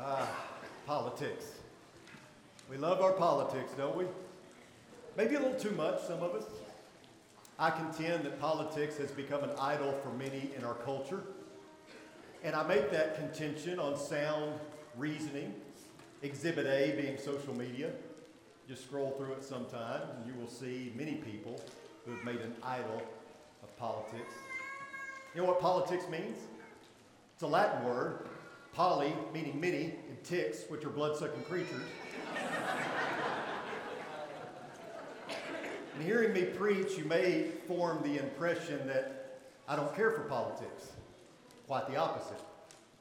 Ah, politics. We love our politics, don't we? Maybe a little too much, some of us. I contend that politics has become an idol for many in our culture. And I make that contention on sound reasoning. Exhibit A being social media. Just scroll through it sometime, and you will see many people who have made an idol of politics. You know what politics means? It's a Latin word, poly, meaning many, and ticks, which are blood sucking creatures. and hearing me preach, you may form the impression that I don't care for politics. Quite the opposite.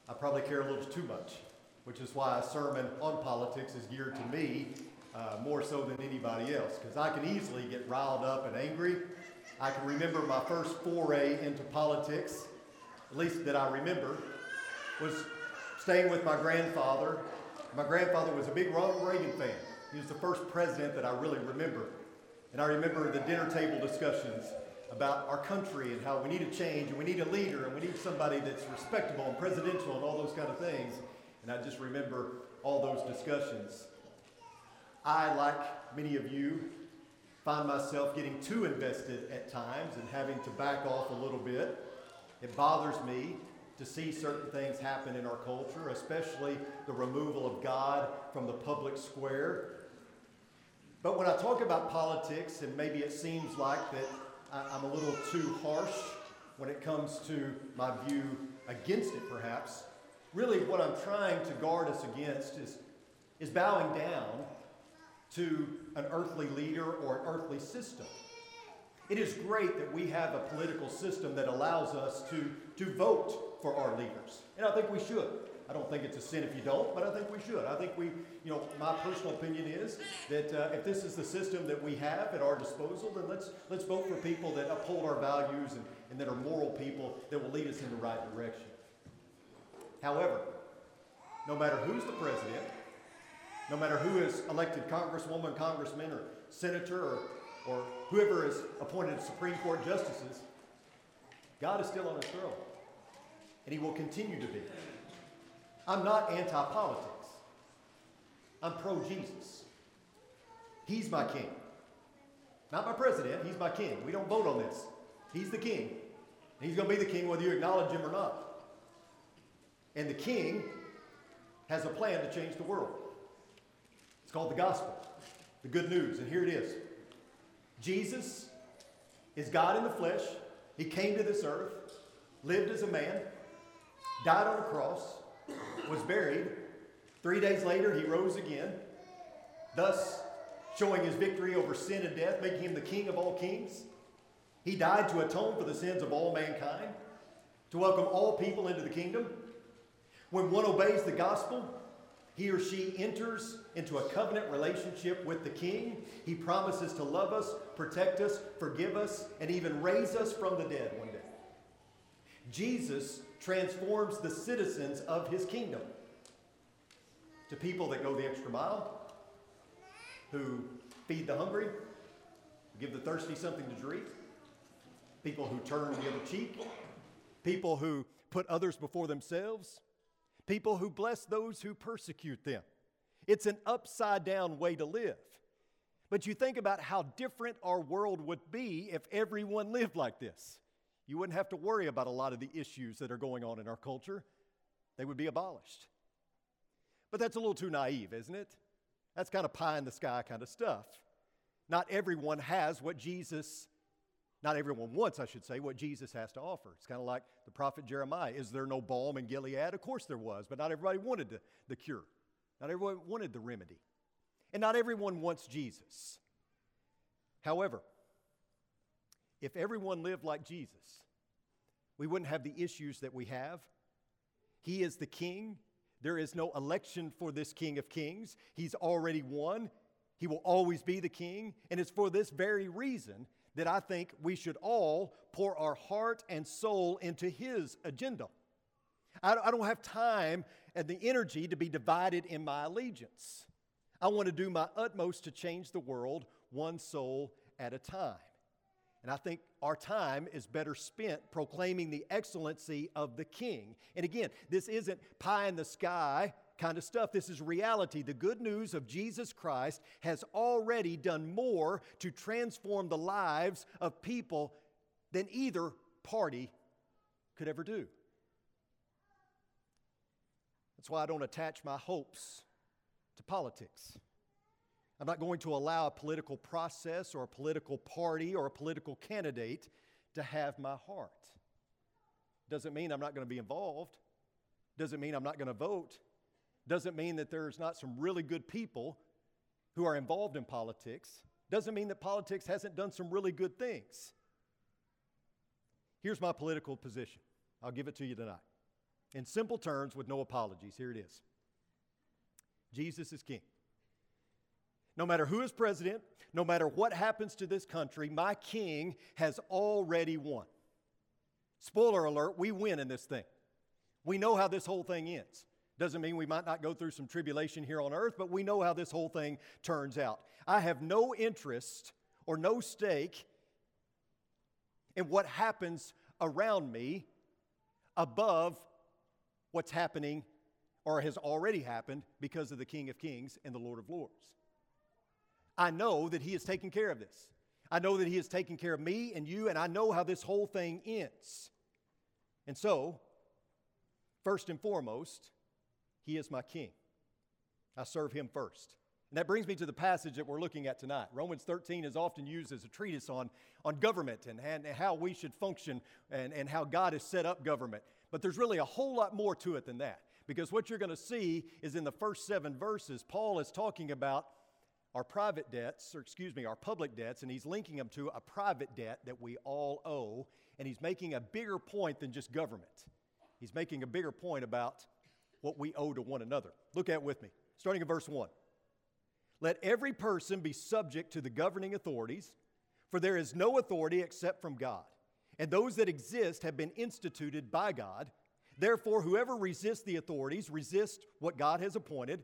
I probably care a little too much, which is why a sermon on politics is geared to me uh, more so than anybody else, because I can easily get riled up and angry. I can remember my first foray into politics, at least that I remember, was staying with my grandfather. My grandfather was a big Ronald Reagan fan. He was the first president that I really remember. And I remember the dinner table discussions about our country and how we need a change and we need a leader and we need somebody that's respectable and presidential and all those kind of things. And I just remember all those discussions. I, like many of you, find myself getting too invested at times and having to back off a little bit. It bothers me to see certain things happen in our culture, especially the removal of God from the public square. But when I talk about politics, and maybe it seems like that I'm a little too harsh when it comes to my view against it, perhaps, really what I'm trying to guard us against is, is bowing down to an earthly leader or an earthly system. It is great that we have a political system that allows us to, to vote for our leaders. And I think we should. I don't think it's a sin if you don't, but I think we should. I think we, you know, my personal opinion is that uh, if this is the system that we have at our disposal, then let's, let's vote for people that uphold our values and, and that are moral people that will lead us in the right direction. However, no matter who's the president, no matter who is elected congresswoman, congressman, or senator, or, or whoever is appointed Supreme Court justices, God is still on his throne. And he will continue to be. I'm not anti politics, I'm pro Jesus. He's my king. Not my president, he's my king. We don't vote on this. He's the king. He's going to be the king whether you acknowledge him or not. And the king has a plan to change the world. It's called the gospel, the good news. And here it is Jesus is God in the flesh. He came to this earth, lived as a man, died on a cross, was buried. Three days later, he rose again, thus showing his victory over sin and death, making him the king of all kings. He died to atone for the sins of all mankind, to welcome all people into the kingdom. When one obeys the gospel, he or she enters into a covenant relationship with the King. He promises to love us, protect us, forgive us, and even raise us from the dead one day. Jesus transforms the citizens of his kingdom to people that go the extra mile, who feed the hungry, give the thirsty something to drink, people who turn the other cheek, people who put others before themselves people who bless those who persecute them. It's an upside down way to live. But you think about how different our world would be if everyone lived like this. You wouldn't have to worry about a lot of the issues that are going on in our culture, they would be abolished. But that's a little too naive, isn't it? That's kind of pie in the sky kind of stuff. Not everyone has what Jesus not everyone wants, I should say, what Jesus has to offer. It's kind of like the prophet Jeremiah. Is there no balm in Gilead? Of course there was, but not everybody wanted the, the cure. Not everyone wanted the remedy. And not everyone wants Jesus. However, if everyone lived like Jesus, we wouldn't have the issues that we have. He is the king. There is no election for this king of kings. He's already won. He will always be the king. And it's for this very reason that I think we should all pour our heart and soul into His agenda. I don't have time and the energy to be divided in my allegiance. I want to do my utmost to change the world one soul at a time. And I think our time is better spent proclaiming the excellency of the King. And again, this isn't pie in the sky kind of stuff. This is reality. The good news of Jesus Christ has already done more to transform the lives of people than either party could ever do. That's why I don't attach my hopes to politics. I'm not going to allow a political process or a political party or a political candidate to have my heart. Doesn't mean I'm not going to be involved. Doesn't mean I'm not going to vote. Doesn't mean that there's not some really good people who are involved in politics. Doesn't mean that politics hasn't done some really good things. Here's my political position. I'll give it to you tonight. In simple terms, with no apologies, here it is Jesus is king. No matter who is president, no matter what happens to this country, my king has already won. Spoiler alert, we win in this thing. We know how this whole thing ends. Doesn't mean we might not go through some tribulation here on earth, but we know how this whole thing turns out. I have no interest or no stake in what happens around me above what's happening or has already happened because of the King of Kings and the Lord of Lords. I know that He is taking care of this. I know that He is taking care of me and you, and I know how this whole thing ends. And so, first and foremost, He is my King. I serve Him first. And that brings me to the passage that we're looking at tonight. Romans 13 is often used as a treatise on, on government and, and how we should function and, and how God has set up government. But there's really a whole lot more to it than that. Because what you're going to see is in the first seven verses, Paul is talking about our private debts, or excuse me, our public debts, and he's linking them to a private debt that we all owe. And he's making a bigger point than just government. He's making a bigger point about what we owe to one another. Look at with me, starting in verse 1. Let every person be subject to the governing authorities, for there is no authority except from God, and those that exist have been instituted by God. Therefore, whoever resists the authorities resists what God has appointed,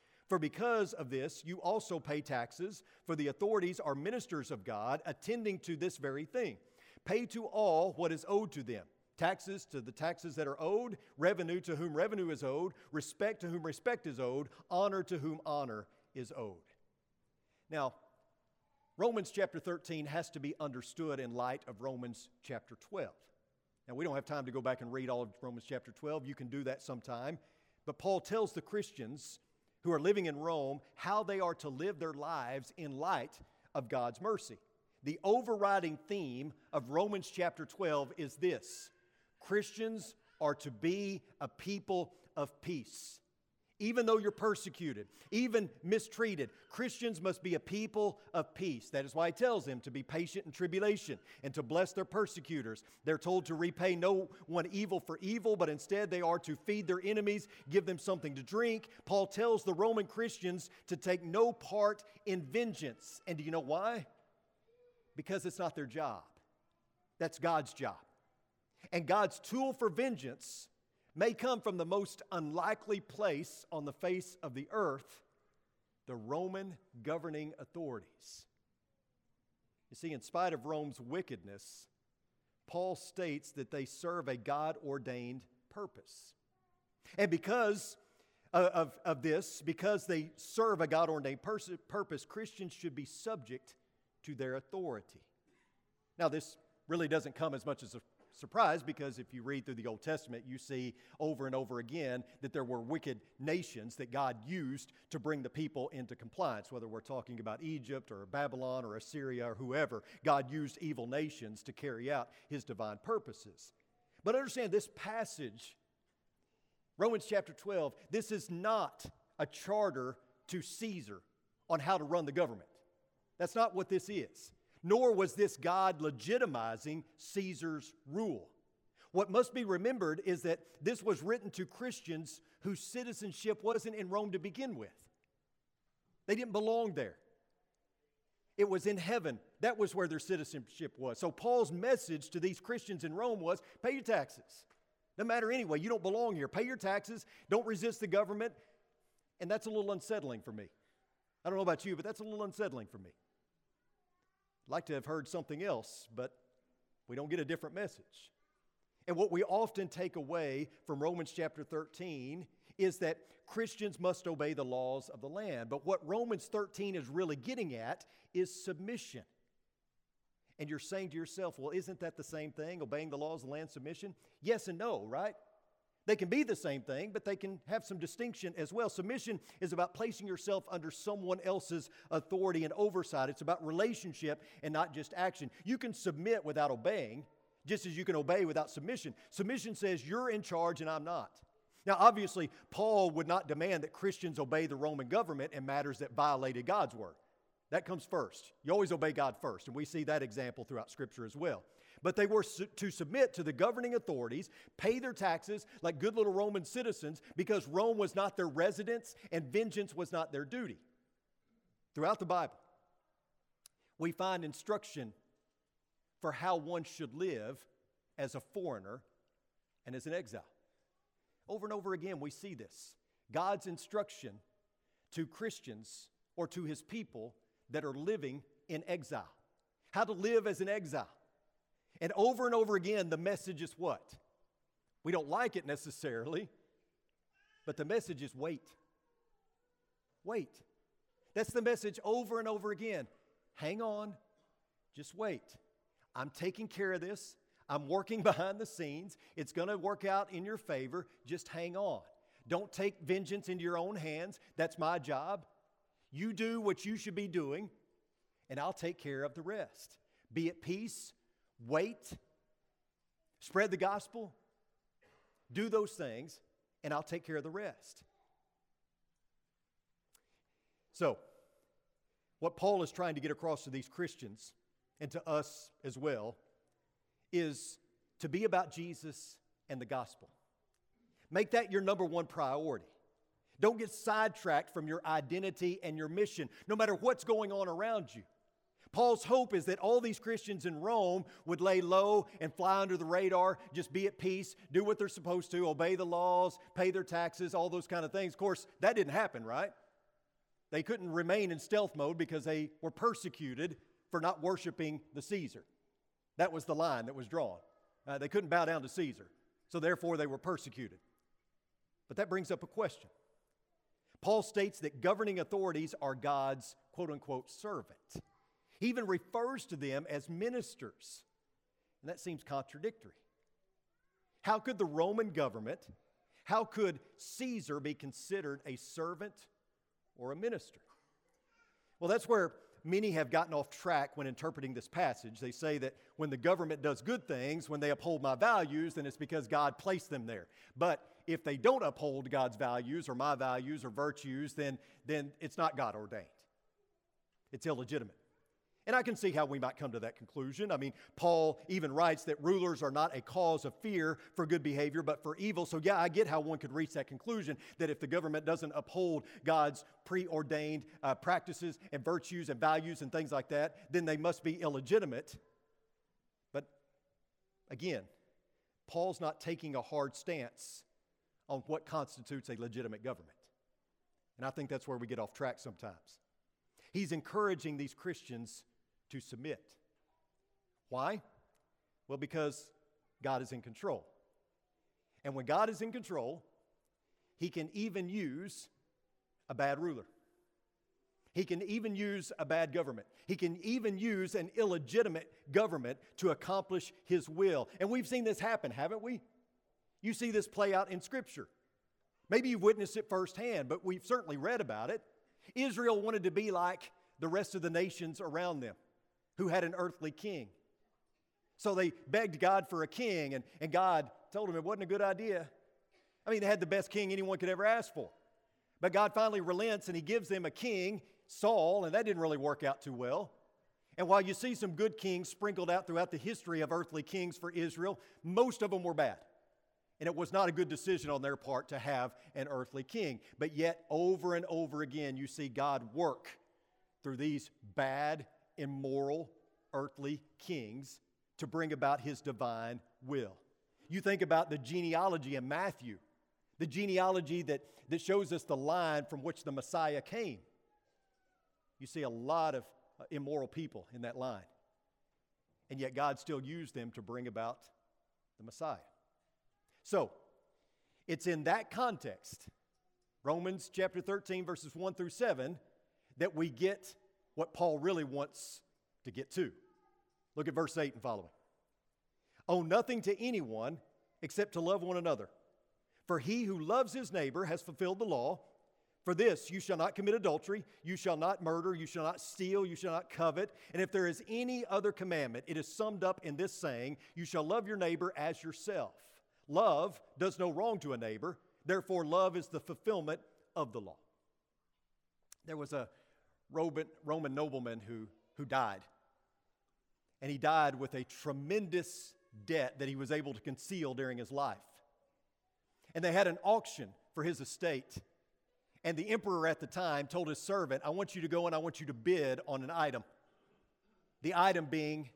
For because of this, you also pay taxes, for the authorities are ministers of God, attending to this very thing. Pay to all what is owed to them taxes to the taxes that are owed, revenue to whom revenue is owed, respect to whom respect is owed, honor to whom honor is owed. Now, Romans chapter 13 has to be understood in light of Romans chapter 12. Now, we don't have time to go back and read all of Romans chapter 12. You can do that sometime. But Paul tells the Christians who are living in Rome how they are to live their lives in light of God's mercy. The overriding theme of Romans chapter 12 is this Christians are to be a people of peace even though you're persecuted, even mistreated. Christians must be a people of peace. That is why he tells them to be patient in tribulation and to bless their persecutors. They're told to repay no one evil for evil, but instead they are to feed their enemies, give them something to drink. Paul tells the Roman Christians to take no part in vengeance. And do you know why? Because it's not their job, that's God's job. And God's tool for vengeance may come from the most unlikely place on the face of the earth the Roman governing authorities. You see, in spite of Rome's wickedness, Paul states that they serve a God ordained purpose. And because of, of this, because they serve a God ordained purpose, Christians should be subject to their authority. Now, this really doesn't come as much as a surprised because if you read through the Old Testament, you see over and over again that there were wicked nations that God used to bring the people into compliance, whether we're talking about Egypt or Babylon or Assyria or whoever. God used evil nations to carry out his divine purposes. But understand this passage, Romans chapter 12, this is not a charter to Caesar on how to run the government. That's not what this is nor was this God legitimizing Caesar's rule. What must be remembered is that this was written to Christians whose citizenship wasn't in Rome to begin with. They didn't belong there. It was in heaven. That was where their citizenship was. So Paul's message to these Christians in Rome was pay your taxes. No matter anyway, you don't belong here. Pay your taxes. Don't resist the government. And that's a little unsettling for me. I don't know about you, but that's a little unsettling for me. I'd like to have heard something else, but we don't get a different message. And what we often take away from Romans chapter 13 is that Christians must obey the laws of the land. But what Romans 13 is really getting at is submission. And you're saying to yourself, well, isn't that the same thing, obeying the laws of the land, submission? Yes and no, right? They can be the same thing, but they can have some distinction as well. Submission is about placing yourself under someone else's authority and oversight. It's about relationship and not just action. You can submit without obeying, just as you can obey without submission. Submission says you're in charge and I'm not. Now, obviously, Paul would not demand that Christians obey the Roman government in matters that violated God's word. That comes first. You always obey God first, and we see that example throughout Scripture as well. But they were su- to submit to the governing authorities, pay their taxes like good little Roman citizens, because Rome was not their residence and vengeance was not their duty. Throughout the Bible, we find instruction for how one should live as a foreigner and as an exile. Over and over again, we see this God's instruction to Christians or to his people that are living in exile. How to live as an exile. And over and over again, the message is what? We don't like it necessarily, but the message is wait. Wait. That's the message over and over again. Hang on, just wait. I'm taking care of this. I'm working behind the scenes. It's going to work out in your favor. Just hang on. Don't take vengeance into your own hands. That's my job. You do what you should be doing, and I'll take care of the rest. Be at peace, wait, spread the gospel, do those things, and I'll take care of the rest. So, what Paul is trying to get across to these Christians and to us as well is to be about Jesus and the gospel. Make that your number one priority. Don't get sidetracked from your identity and your mission, no matter what's going on around you. Paul's hope is that all these Christians in Rome would lay low and fly under the radar, just be at peace, do what they're supposed to, obey the laws, pay their taxes, all those kind of things. Of course, that didn't happen, right? They couldn't remain in stealth mode because they were persecuted for not worshiping the Caesar. That was the line that was drawn. Uh, they couldn't bow down to Caesar, so therefore they were persecuted. But that brings up a question. Paul states that governing authorities are God's quote unquote servant. He even refers to them as ministers. And that seems contradictory. How could the Roman government, how could Caesar be considered a servant or a minister? Well, that's where many have gotten off track when interpreting this passage. They say that when the government does good things, when they uphold my values, then it's because God placed them there. But if they don't uphold God's values or my values or virtues, then, then it's not God ordained. It's illegitimate. And I can see how we might come to that conclusion. I mean, Paul even writes that rulers are not a cause of fear for good behavior, but for evil. So, yeah, I get how one could reach that conclusion that if the government doesn't uphold God's preordained uh, practices and virtues and values and things like that, then they must be illegitimate. But again, Paul's not taking a hard stance on what constitutes a legitimate government. And I think that's where we get off track sometimes. He's encouraging these Christians to submit. Why? Well, because God is in control. And when God is in control, He can even use a bad ruler. He can even use a bad government. He can even use an illegitimate government to accomplish His will. And we've seen this happen, haven't we? You see this play out in Scripture. Maybe you've witnessed it firsthand, but we've certainly read about it. Israel wanted to be like the rest of the nations around them who had an earthly king. So they begged God for a king, and, and God told them it wasn't a good idea. I mean, they had the best king anyone could ever ask for. But God finally relents and he gives them a king, Saul, and that didn't really work out too well. And while you see some good kings sprinkled out throughout the history of earthly kings for Israel, most of them were bad. And it was not a good decision on their part to have an earthly king. But yet, over and over again, you see God work through these bad, immoral, earthly kings to bring about his divine will. You think about the genealogy in Matthew, the genealogy that, that shows us the line from which the Messiah came. You see a lot of uh, immoral people in that line. And yet God still used them to bring about the Messiah. So, it's in that context, Romans chapter 13, verses 1 through 7, that we get what Paul really wants to get to. Look at verse 8 and following. Owe nothing to anyone except to love one another. For he who loves his neighbor has fulfilled the law. For this, you shall not commit adultery, you shall not murder, you shall not steal, you shall not covet. And if there is any other commandment, it is summed up in this saying, You shall love your neighbor as yourself. Love does no wrong to a neighbor, therefore, love is the fulfillment of the law. There was a Roman, nobleman who, who died, and he died with a tremendous debt that he was able to conceal during his life. And they had an auction for his estate. And the emperor at the time told his servant, I want you to go and I want you to bid on an item. The item being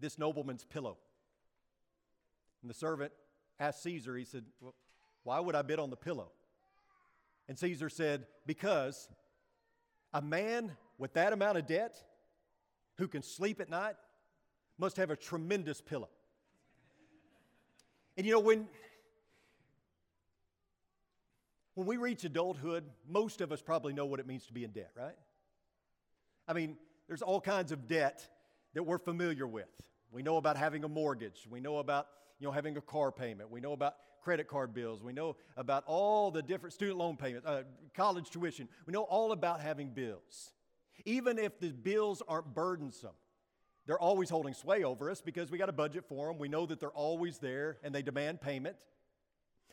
this nobleman's pillow. And the servant asked Caesar, he said, well, Why would I bid on the pillow? And Caesar said, Because a man with that amount of debt who can sleep at night must have a tremendous pillow. And you know, when when we reach adulthood, most of us probably know what it means to be in debt, right? I mean, there's all kinds of debt that we're familiar with. We know about having a mortgage. We know about, you know, having a car payment. We know about credit card bills. We know about all the different student loan payments, uh, college tuition. We know all about having bills. Even if the bills aren't burdensome, they're always holding sway over us because we got a budget for them. We know that they're always there and they demand payment.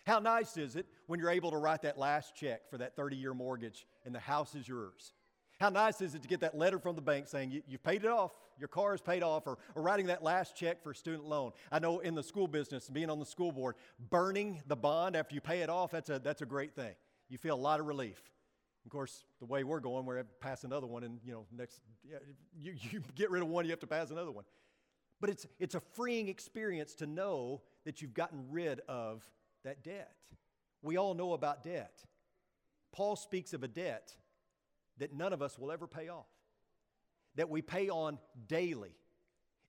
How nice is it when you're able to write that last check for that 30 year mortgage and the house is yours? How nice is it to get that letter from the bank saying you, have paid it off, your car is paid off, or, or writing that last check for a student loan? I know in the school business, being on the school board, burning the bond after you pay it off, that's a, that's a great thing. You feel a lot of relief. Of course, the way we're going, we're pass another one, and you know, next you, you get rid of one, you have to pass another one. But it's, it's a freeing experience to know that you've gotten rid of that debt. We all know about debt. Paul speaks of a debt that none of us will ever pay off, that we pay on daily.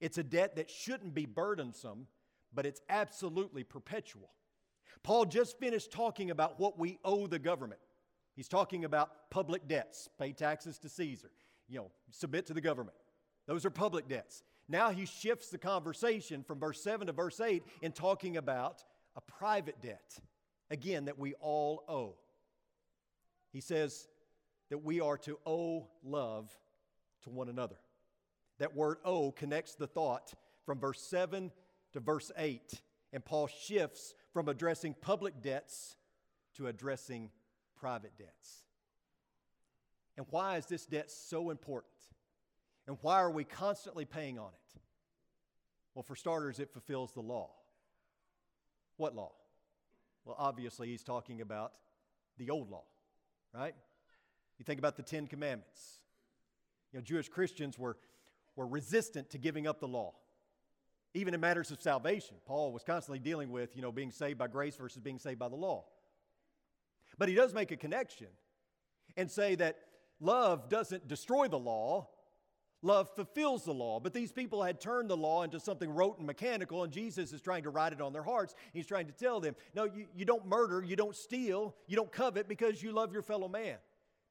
It's a debt that shouldn't be burdensome, but it's absolutely perpetual. Paul just finished talking about what we owe the government. He's talking about public debts, pay taxes to Caesar, you know, submit to the government. Those are public debts. Now he shifts the conversation from verse 7 to verse 8 in talking about a private debt, again, that we all owe. He says that we are to owe love to one another. That word owe connects the thought from verse 7 to verse 8, and Paul shifts from addressing public debts to addressing private debts. And why is this debt so important? And why are we constantly paying on it? Well, for starters, it fulfills the law. What law? Well, obviously, he's talking about the old law, right? You think about the Ten Commandments. You know, Jewish Christians were, were resistant to giving up the law, even in matters of salvation. Paul was constantly dealing with, you know, being saved by grace versus being saved by the law. But he does make a connection and say that love doesn't destroy the law, Love fulfills the law, but these people had turned the law into something rote and mechanical, and Jesus is trying to write it on their hearts. He's trying to tell them, no, you, you don't murder, you don't steal, you don't covet because you love your fellow man.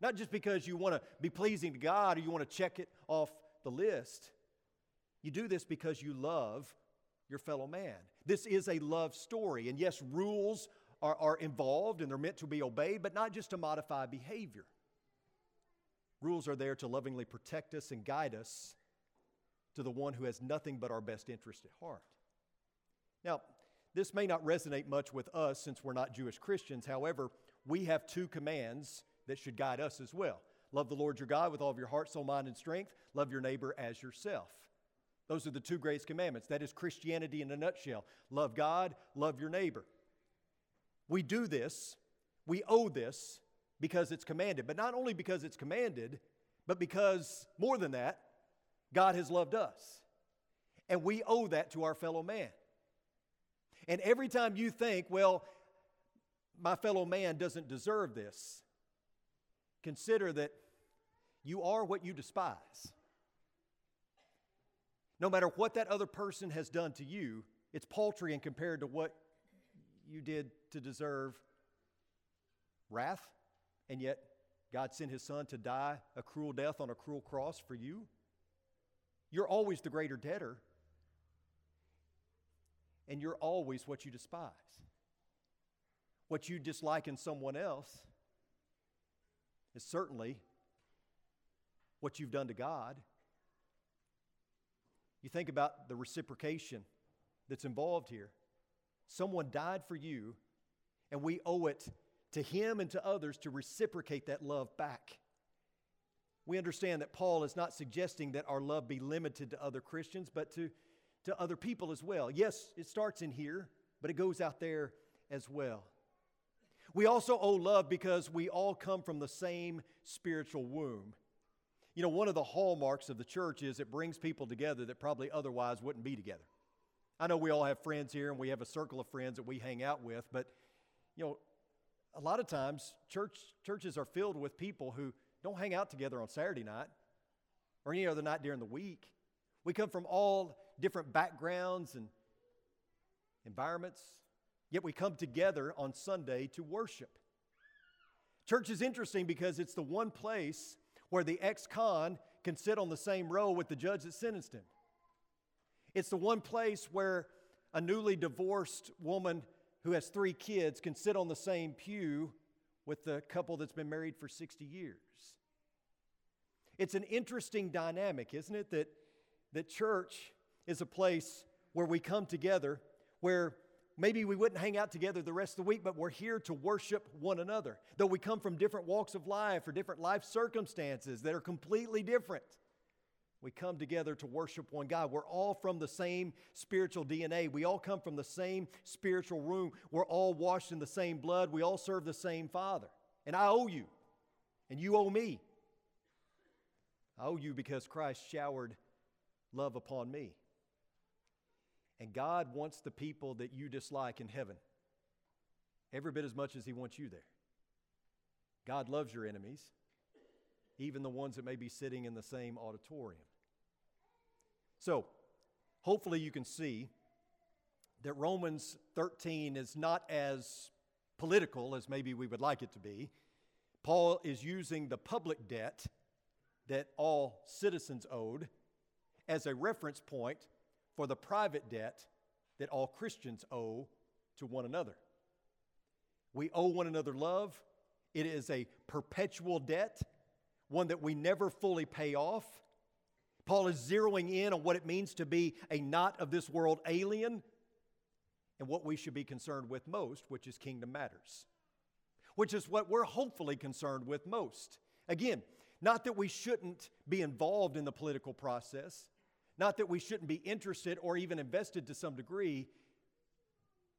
Not just because you want to be pleasing to God or you want to check it off the list. You do this because you love your fellow man. This is a love story. And yes, rules are, are involved and they're meant to be obeyed, but not just to modify behavior. Rules are there to lovingly protect us and guide us to the one who has nothing but our best interest at heart. Now, this may not resonate much with us since we're not Jewish Christians. However, we have two commands that should guide us as well. Love the Lord your God with all of your heart, soul, mind, and strength. Love your neighbor as yourself. Those are the two greatest commandments. That is Christianity in a nutshell. Love God, love your neighbor. We do this, we owe this because it's commanded. But not only because it's commanded, but because, more than that, God has loved us. And we owe that to our fellow man. And every time you think, well, my fellow man doesn't deserve this, consider that you are what you despise. No matter what that other person has done to you, it's paltry and compared to what you did to deserve wrath, and yet God sent his son to die a cruel death on a cruel cross for you. You're always the greater debtor, and you're always what you despise. What you dislike in someone else is certainly what you've done to God. You think about the reciprocation that's involved here. Someone died for you, and we owe it to him and to others to reciprocate that love back. We understand that Paul is not suggesting that our love be limited to other Christians, but to, to other people as well. Yes, it starts in here, but it goes out there as well. We also owe love because we all come from the same spiritual womb. You know, one of the hallmarks of the church is it brings people together that probably otherwise wouldn't be together. I know we all have friends here and we have a circle of friends that we hang out with, but you know, a lot of times church churches are filled with people who don't hang out together on Saturday night or any other night during the week. We come from all different backgrounds and environments, yet we come together on Sunday to worship. Church is interesting because it's the one place where the ex con can sit on the same row with the judge that sentenced him. It's the one place where a newly divorced woman who has three kids can sit on the same pew with the couple that's been married for 60 years. It's an interesting dynamic, isn't it? That, that church is a place where we come together, where maybe we wouldn't hang out together the rest of the week, but we're here to worship one another. Though we come from different walks of life or different life circumstances that are completely different. We come together to worship one God. We're all from the same spiritual DNA. We all come from the same spiritual room. We're all washed in the same blood. We all serve the same Father. And I owe you, and you owe me. I owe you because Christ showered love upon me. And God wants the people that you dislike in heaven every bit as much as He wants you there. God loves your enemies, even the ones that may be sitting in the same auditorium. So, hopefully, you can see that Romans 13 is not as political as maybe we would like it to be. Paul is using the public debt that all citizens owed as a reference point for the private debt that all Christians owe to one another. We owe one another love. It is a perpetual debt, one that we never fully pay off. Paul is zeroing in on what it means to be a not of this world alien and what we should be concerned with most, which is kingdom matters, which is what we're hopefully concerned with most. Again, not that we shouldn't be involved in the political process, not that we shouldn't be interested or even invested to some degree,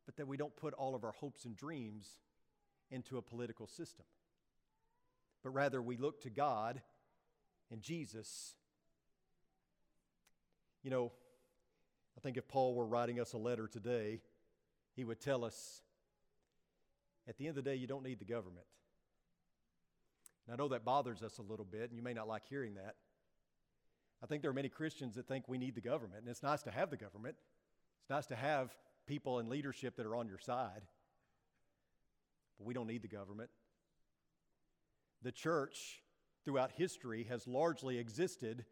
but that we don't put all of our hopes and dreams into a political system. But rather, we look to God and Jesus you know, I think if Paul were writing us a letter today, he would tell us at the end of the day, you don't need the government. And I know that bothers us a little bit, and you may not like hearing that. I think there are many Christians that think we need the government, and it's nice to have the government. It's nice to have people in leadership that are on your side, but we don't need the government. The church throughout history has largely existed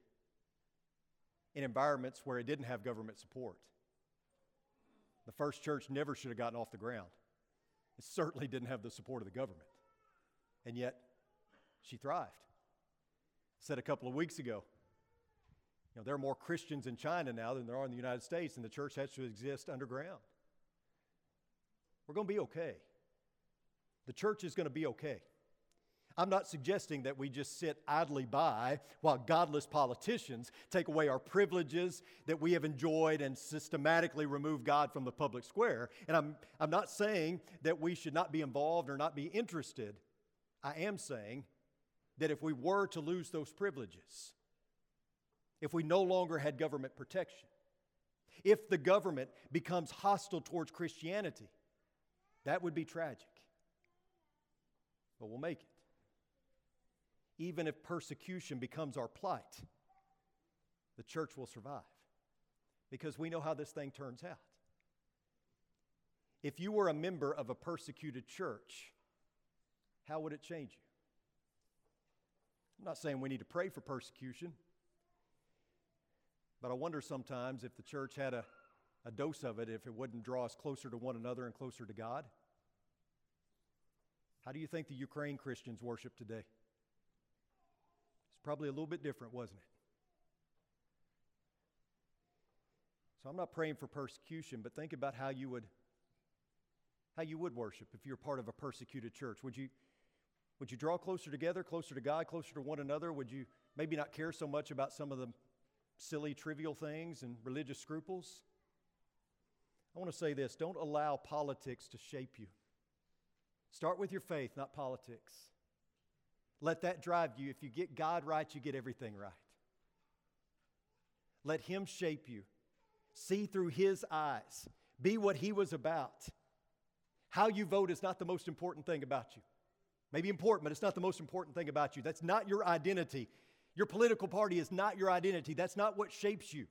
in environments where it didn't have government support. The first church never should have gotten off the ground. It certainly didn't have the support of the government. And yet, she thrived. I said a couple of weeks ago, know, there are more Christians in China now than there are in the United States, and the church has to exist underground. We're going to be okay. The church is going to be okay. I'm not suggesting that we just sit idly by while godless politicians take away our privileges that we have enjoyed and systematically remove God from the public square. And I'm, I'm not saying that we should not be involved or not be interested. I am saying that if we were to lose those privileges, if we no longer had government protection, if the government becomes hostile towards Christianity, that would be tragic. But we'll make it even if persecution becomes our plight, the church will survive because we know how this thing turns out. If you were a member of a persecuted church, how would it change you? I'm not saying we need to pray for persecution, but I wonder sometimes if the church had a, a dose of it, if it wouldn't draw us closer to one another and closer to God. How do you think the Ukraine Christians worship today? It's probably a little bit different, wasn't it? So I'm not praying for persecution, but think about how you would how you would worship if you're part of a persecuted church. Would you would you draw closer together, closer to God, closer to one another? Would you maybe not care so much about some of the silly trivial things and religious scruples? I want to say this, don't allow politics to shape you. Start with your faith, not politics. Let that drive you. If you get God right, you get everything right. Let Him shape you. See through His eyes. Be what He was about. How you vote is not the most important thing about you. Maybe important, but it's not the most important thing about you. That's not your identity. Your political party is not your identity. That's not what shapes you.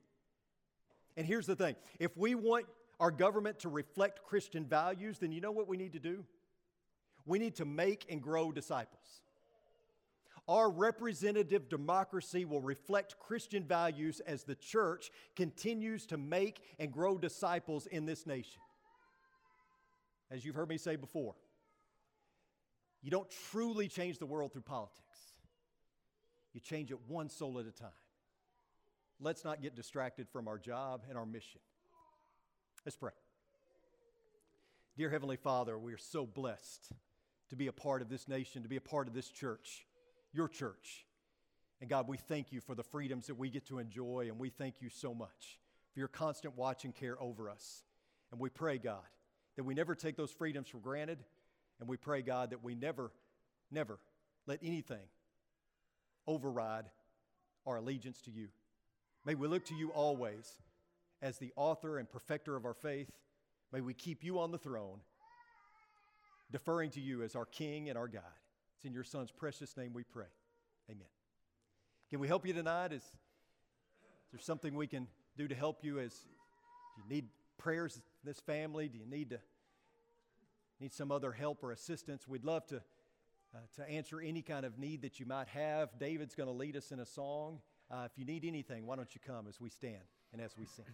And here's the thing if we want our government to reflect Christian values, then you know what we need to do? We need to make and grow disciples. Our representative democracy will reflect Christian values as the church continues to make and grow disciples in this nation. As you've heard me say before, you don't truly change the world through politics, you change it one soul at a time. Let's not get distracted from our job and our mission. Let's pray. Dear Heavenly Father, we are so blessed to be a part of this nation, to be a part of this church your church. And God, we thank you for the freedoms that we get to enjoy, and we thank you so much for your constant watch and care over us. And we pray, God, that we never take those freedoms for granted, and we pray, God, that we never, never let anything override our allegiance to you. May we look to you always as the author and perfecter of our faith. May we keep you on the throne, deferring to you as our King and our God. It's in your Son's precious name we pray. Amen. Can we help you tonight? Is, is there something we can do to help you? As do you need prayers in this family? Do you need to need some other help or assistance? We'd love to uh, to answer any kind of need that you might have. David's going to lead us in a song. Uh, if you need anything, why don't you come as we stand and as we sing?